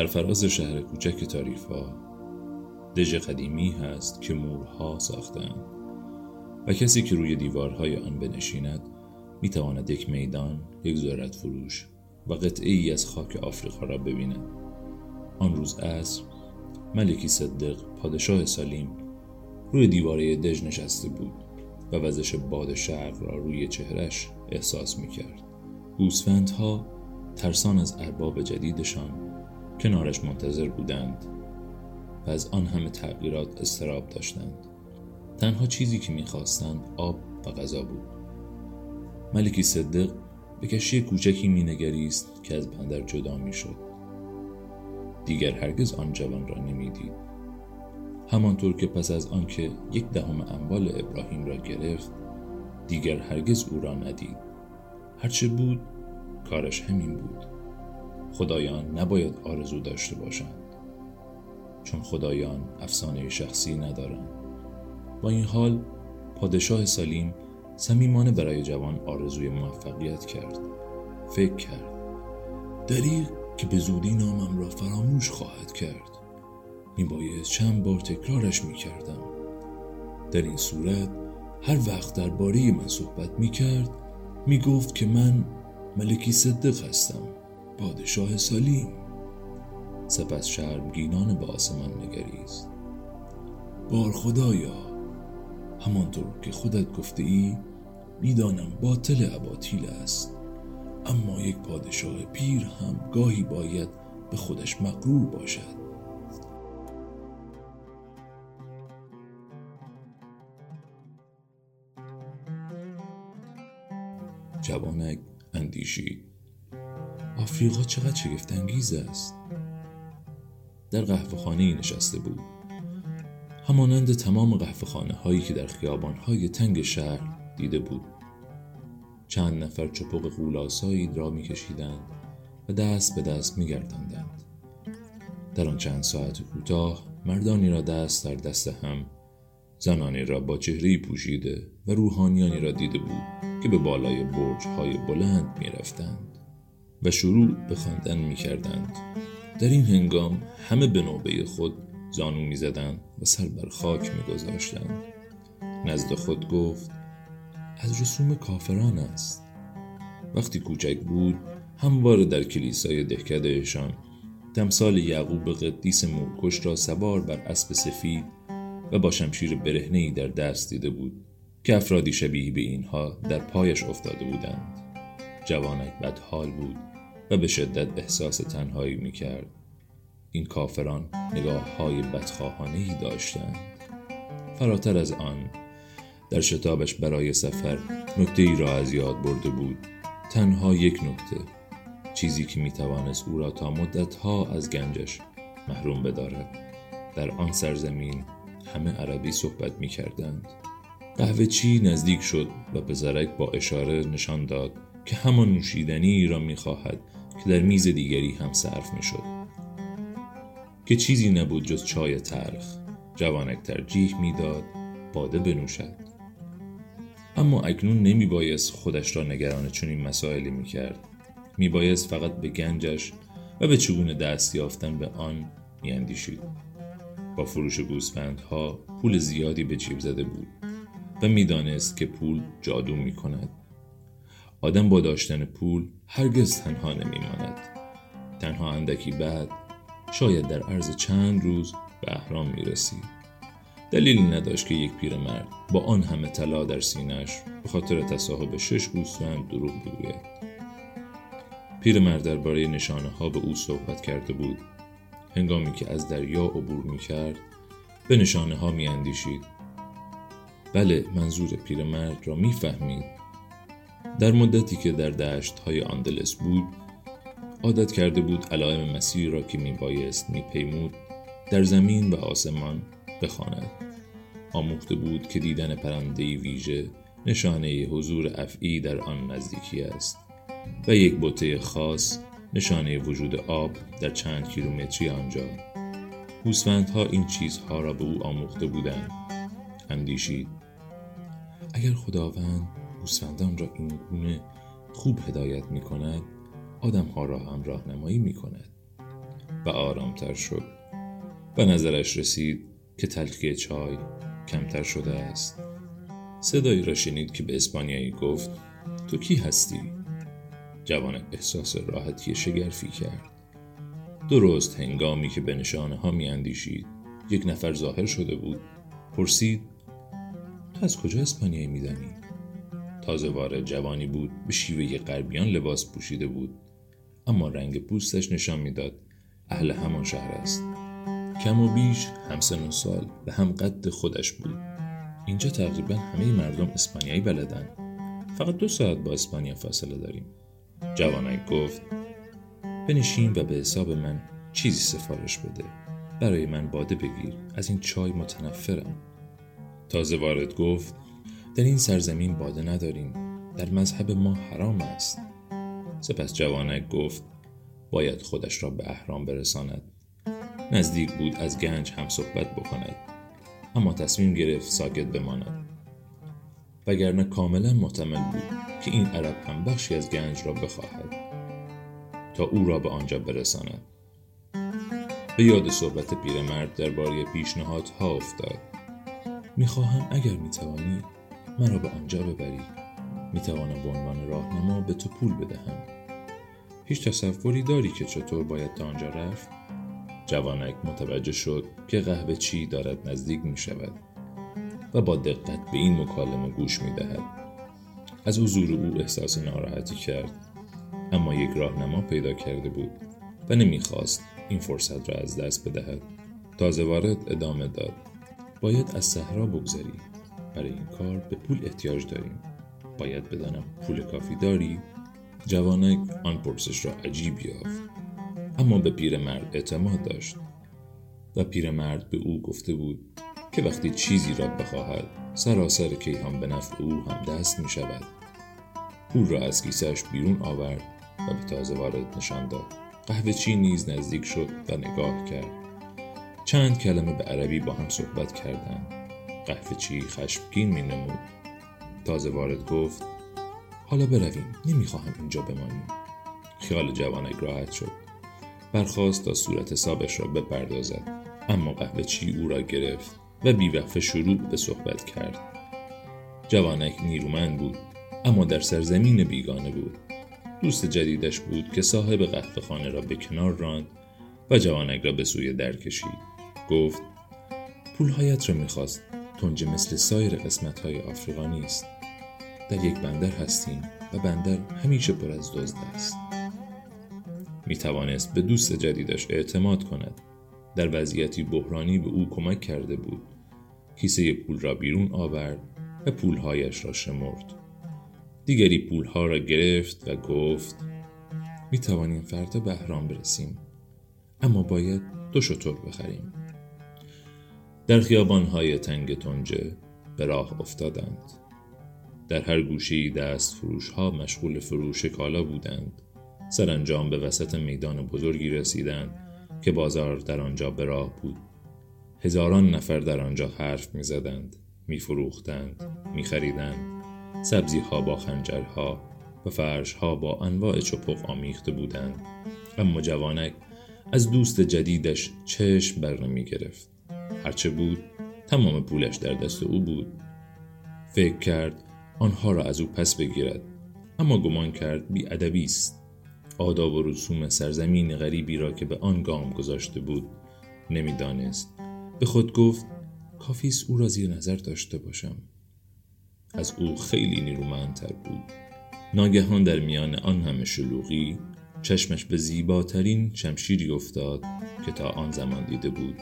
بر فراز شهر کوچک تاریفا دژ قدیمی هست که مورها ساختند و کسی که روی دیوارهای آن بنشیند می‌تواند یک میدان یک ذرت فروش و قطعه از خاک آفریقا را ببیند. آن روز عصر ملکی صدق پادشاه سالیم روی دیواره دژ نشسته بود و وزش باد شرق را روی چهرش احساس می‌کرد. گوسفندها ترسان از ارباب جدیدشان کنارش منتظر بودند و از آن همه تغییرات استراب داشتند. تنها چیزی که می‌خواستند آب و غذا بود. ملکی صدق به کشی کوچکی مینگریست که از بندر جدا می‌شد. دیگر هرگز آن جوان را نمی‌دید. همانطور که پس از آنکه یک دهم اموال ابراهیم را گرفت دیگر هرگز او را ندید. هرچه بود کارش همین بود. خدایان نباید آرزو داشته باشند چون خدایان افسانه شخصی ندارند. با این حال پادشاه سالیم صمیمانه برای جوان آرزوی موفقیت کرد. فکر کرد دریغ که به زودی نامم را فراموش خواهد کرد. باید چند بار تکرارش می‌کردم. در این صورت هر وقت درباره من صحبت می‌کرد می‌گفت که من ملکی صدق هستم. پادشاه سالیم. سپس شرمگینان به آسمان نگریست. بار خدایا همانطور که خودت گفته ای می‌دانم باطل اباطیل است. اما یک پادشاه پیر هم گاهی باید به خودش مقرور باشد. جوانک اندیشید. آفریقا چقدر شگفتانگیز است. در قهوه خانه نشسته بود. همانند تمام قهوه خانه هایی که در خیابان های تنگ شهر دیده بود. چند نفر چپق غولاسایی را میکشیدند و دست به دست میگرداندند. در آن چند ساعت کوتاه مردانی را دست در دست هم زنانی را با چهره پوشیده و روحانیانی را دیده بود که به بالای برج های بلند می رفتند و شروع به خواندن می کردند. در این هنگام همه به نوبه خود زانو می زدند و سر بر خاک می گذاشتند. نزد خود گفت از رسوم کافران است وقتی کوچک بود همواره در کلیسای دهکدهشان تمثال یعقوب قدیس مورکش را سوار بر اسب سفید و با شمشیر برهنهای در دست دیده بود که افرادی شبیه به اینها در پایش افتاده بودند جوانک بدحال بود و به شدت احساس تنهایی می کرد. این کافران نگاه های بدخواهانه داشتند. فراتر از آن در شتابش برای سفر نکته ای را از یاد برده بود. تنها یک نکته چیزی که می توانست او را تا مدت ها از گنجش محروم بدارد. در آن سرزمین همه عربی صحبت می کردند قهوه چی نزدیک شد و پسرک با اشاره نشان داد. که همان نوشیدنی را می خواهد که در میز دیگری هم صرف می شد. که چیزی نبود جز چای تلخ جوانک ترجیح می‌داد باده بنوشد اما اکنون نمی بایست خودش را نگران چنین مسائلی می کرد می بایست فقط به گنجش و به چگونه دست یافتن به آن می اندیشید. با فروش گوسفندها پول زیادی به جیب زده بود و می‌دانست که پول جادو می کند. آدم با داشتن پول هرگز تنها نمیماند. تنها اندکی بعد شاید در عرض چند روز به احرام می رسید. دلیلی نداشت که یک پیرمرد با آن همه طلا در سینش به خاطر تصاحب شش گوسفند دروغ بگوید پیرمرد درباره نشانه ها به او صحبت کرده بود هنگامی که از دریا عبور می کرد به نشانه ها می اندیشید. بله منظور پیرمرد را می‌فهمید در مدتی که در دشت های آندلس بود عادت کرده بود علائم مسیر را که می بایست می پیمود در زمین و آسمان بخواند. آموخته بود که دیدن پرنده ویژه نشانه حضور افعی در آن نزدیکی است و یک بوته خاص نشانه وجود آب در چند کیلومتری آنجا. گوسفندها این چیزها را به او آموخته بودند. اندیشید. اگر خداوند گوسفندان را این گونه خوب هدایت می کند آدمها را هم راهنمایی می کند و آرامتر شد و نظرش رسید که تلخی چای کمتر شده است صدایی را شنید که به اسپانیایی گفت تو کی هستی؟ جوان احساس راحتی شگرفی کرد درست هنگامی که به نشانه ها می یک نفر ظاهر شده بود پرسید تو از کجا اسپانیایی میدانی؟ تازه وارد جوانی بود به شیوه غربیان لباس پوشیده بود. اما رنگ پوستش نشان می‌داد اهل همان شهر است. کم و بیش همسن و سال به هم قد خودش بود. اینجا تقریبا همه مردم اسپانیایی بلدن. فقط دو ساعت با اسپانیا فاصله داریم. جوانک گفت بنشین و به حساب من چیزی سفارش بده. برای من باده بگیر. از این چای متنفرم. تازه وارد گفت در این سرزمین باده نداریم. در مذهب ما حرام است. سپس جوانک گفت باید خودش را به احرام برساند. نزدیک بود از گنج هم صحبت بکند. اما تصمیم گرفت ساکت بماند. وگرنه کاملا محتمل بود که این عرب هم بخشی از گنج را بخواهد. تا او را به آنجا برساند. به یاد صحبت پیرمرد درباره پیشنهادها افتاد. می‌خواهم اگر می‌توانی مرا به آنجا ببری. می‌توانم به عنوان راهنما به تو پول بدهم. هیچ تصوری داری که چطور باید تا آنجا رفت؟ جوانک متوجه شد که قهوه چی دارد نزدیک می شود و با دقت به این مکالمه گوش می دهد. از حضور او احساس ناراحتی کرد اما یک راهنما پیدا کرده بود و نمی‌خواست این فرصت را از دست بدهد. تازه وارد ادامه داد. باید از صحرا بگذری. برای این کار به پول احتیاج داریم. باید بدانم پول کافی داری؟ جوانک آن پرسش را عجیب یافت. اما به پیرمرد اعتماد داشت و پیرمرد به او گفته بود که وقتی چیزی را بخواهد سراسر کیهان به نفع او هم دست می شود. پول را از کیسهش بیرون آورد و به تازه وارد نشان داد. قهوه چی نیز نزدیک شد و نگاه کرد. چند کلمه به عربی با هم صحبت کردند. قهوه چی خشمگین می نمود. تازه وارد گفت حالا برویم نمی‌خواهم اینجا بمانیم. خیال جوانک راحت شد. برخواست تا صورت حسابش را بپردازد. اما قهوه چی او را گرفت و بیوقفه شروع به صحبت کرد. جوانک نیرومند بود اما در سرزمین بیگانه بود. دوست جدیدش بود که صاحب قهوه خانه را به کنار راند و جوانک را به سوی در کشید. گفت پولهایت را می‌خواست. تنج مثل سایر قسمت های آفریقا نیست. در یک بندر هستیم و بندر همیشه پر از دزد است. می توانست به دوست جدیدش اعتماد کند. در وضعیتی بحرانی به او کمک کرده بود. کیسه پول را بیرون آورد و پولهایش را شمرد. دیگری پولها را گرفت و گفت می توانیم فردا به احرام برسیم اما باید دو شطور بخریم. در خیابانهای تنگ تنجه به راه افتادند. در هر گوشه دست فروش ها مشغول فروش کالا بودند. سرانجام به وسط میدان بزرگی رسیدند که بازار در آنجا به راه بود. هزاران نفر در آنجا حرف می زدند می فروختند می خریدند سبزی ها با خنجرها و فرش ها با انواع چپق آمیخته بودند. اما جوانک از دوست جدیدش چشم بر نمی گرفت هرچه بود تمام پولش در دست او بود. فکر کرد آنها را از او پس بگیرد اما گمان کرد بی ادبی است. آداب و رسوم سرزمین غریبی را که به آن گام گذاشته بود نمی‌دانست. به خود گفت کافی او را زیر نظر داشته باشم. از او خیلی نیرومندتر بود. ناگهان در میان آن همه شلوغی چشمش به زیباترین شمشیری افتاد که تا آن زمان دیده بود.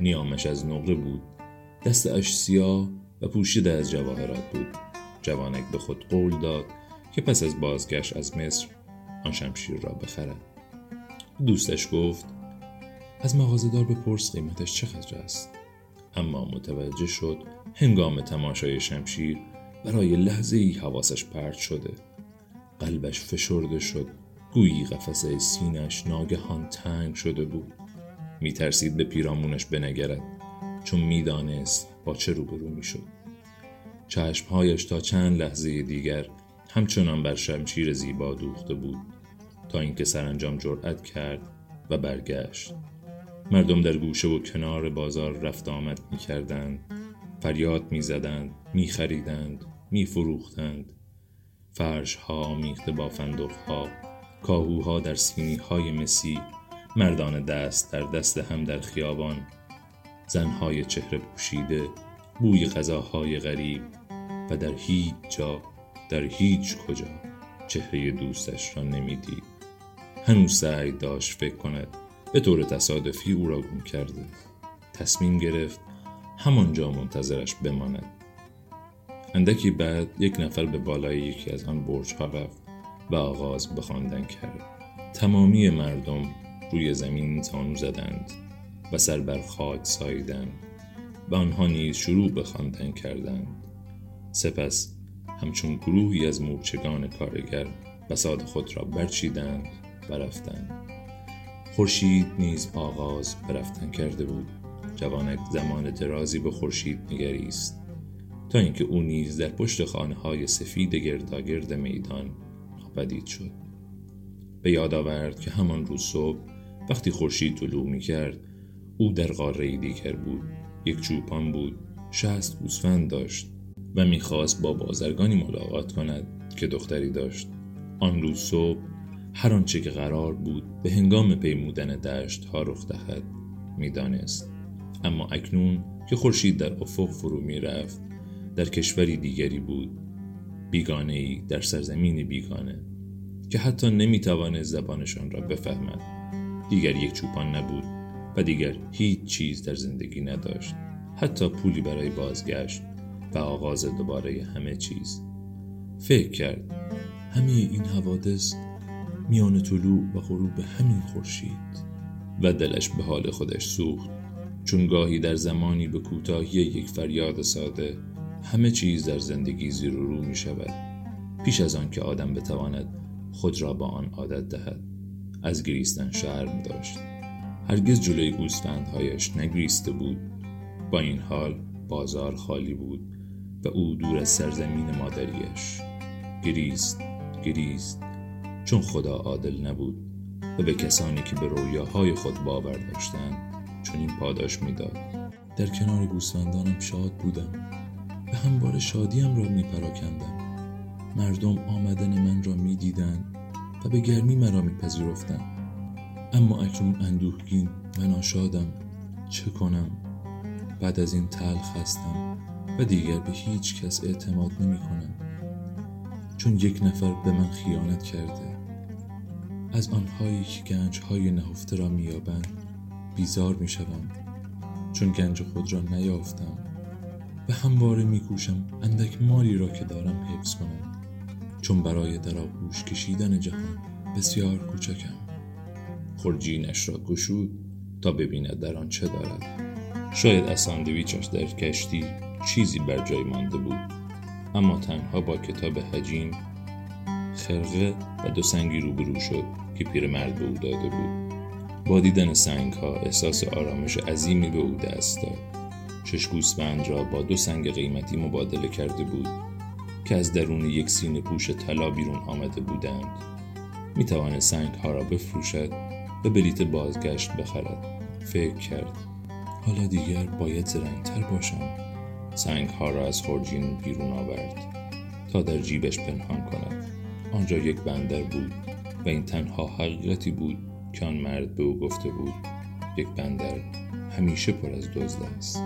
نیامش از نقره بود. دستش سیاه و پوشیده از جواهرات بود. جوانک به خود قول داد که پس از بازگشت از مصر آن شمشیر را بخرد. دوستش گفت از مغازهدار بپرس قیمتش چقدر است. اما متوجه شد هنگام تماشای شمشیر برای لحظه ای حواسش پرت شده. قلبش فشرده شد. گویی قفسه سینش ناگهان تنگ شده بود. میترسید به پیرامونش بنگرد چون می‌دانست با چه روبرو می‌شد. چشمهایش تا چند لحظه دیگر همچنان بر شمشیر زیبا دوخته بود تا اینکه سرانجام جرأت کرد و برگشت. مردم در گوشه و کنار بازار رفت آمد می کردند فریاد می زدند می خریدند می فروختند فرش ها میخته با فندق ها کاهوها در سینی های مسی مردان دست در دست هم در خیابان زنهای چهره پوشیده بوی غذاهای غریب و در هیچ جا در هیچ کجا چهره دوستش را نمی‌دید. هنوز سعی داشت فکر کند به طور تصادفی او را گم کرده. تصمیم گرفت همانجا منتظرش بماند. اندکی بعد یک نفر به بالای یکی از آن برج ها رفت و آغاز به خواندن کرد. تمامی مردم روی زمین تانو زدند و سر بر خاک ساییدند و آنها نیز شروع به خواندن کردند. سپس همچون گروهی از مورچگان کارگر بساد خود را برچیدند و رفتند. خورشید نیز آغاز به رفتن کرده بود. جوانک زمان درازی به خورشید نگریست. تا اینکه او نیز در پشت خانه های سفید گرداگرد میدان ناپدید شد. به یاد آورد که همان روز صبح وقتی خورشید طلوع می کرد او در قاره دیگر بود. یک چوپان بود شست گوسفند داشت و می‌خواست با بازرگانی ملاقات کند که دختری داشت. آن روز صبح هر آنچه که قرار بود به هنگام پیمودن دشت ها رخ دهد می‌دانست. اما اکنون که خورشید در افق فرو می رفت در کشوری دیگری بود. بیگانه ای در سرزمین بیگانه که حتی نمی توانست زبانشان را بفهمد. دیگر یک چوپان نبود و دیگر هیچ چیز در زندگی نداشت. حتی پولی برای بازگشت و آغاز دوباره همه چیز. فکر کرد همه این حوادث میان طلوع و غروب همین خورشید. و دلش به حال خودش سوخت. چون گاهی در زمانی به کوتاهی یک فریاد ساده همه چیز در زندگی زیر و رو می شود پیش از آن که آدم بتواند خود را با آن عادت دهد. از گریستن شرم داشت. هرگز جلوی گوسفندهایش نگریسته بود. با این حال بازار خالی بود و او دور از سرزمین مادریش. گریست گریست چون خدا عادل نبود و به کسانی که به رویاهای خود باور داشتند چون این پاداش می‌داد. در کنار گوسفندانم شاد بودم. و همواره شادیم را می پراکندم مردم آمدن من را می دیدن و به گرمی مرا می پذیرفتن. اما اکنون اندوهگین و ناشادم. چه کنم؟ بعد از این تلخ هستم و دیگر به هیچ کس اعتماد نمی کنم چون یک نفر به من خیانت کرده. از آنهایی که گنج های نهفته را میابند بیزار می شوم چون گنج خود را نیافتم. و همواره میکوشم اندک مالی را که دارم حفظ کنم. چون برای در آغوش کشیدن جهان بسیار کوچکم. خرجینش را گشود تا ببیند در آن چه دارد. شاید از ساندویچش در کشتی چیزی بر جای مانده بود. اما تنها با کتاب حجیم خرقه و دو سنگی روبرو شد که پیرمرد به او داده بود. با دیدن سنگ ها احساس آرامش عظیمی به او دست داد. شش گوسفند را با دو سنگ قیمتی مبادله کرده بود. که از درون یک سینه پوش طلا بیرون آمده بودند. می توانست سنگ ها را بفروشد و بلیت بازگشت بخرد. فکر کرد حالا دیگر باید زرنگتر باشم. سنگ ها را از خورجین بیرون آورد تا در جیبش پنهان کند. آنجا یک بندر بود و این تنها حقیقتی بود که آن مرد به او گفته بود یک بندر همیشه پر از دزد است.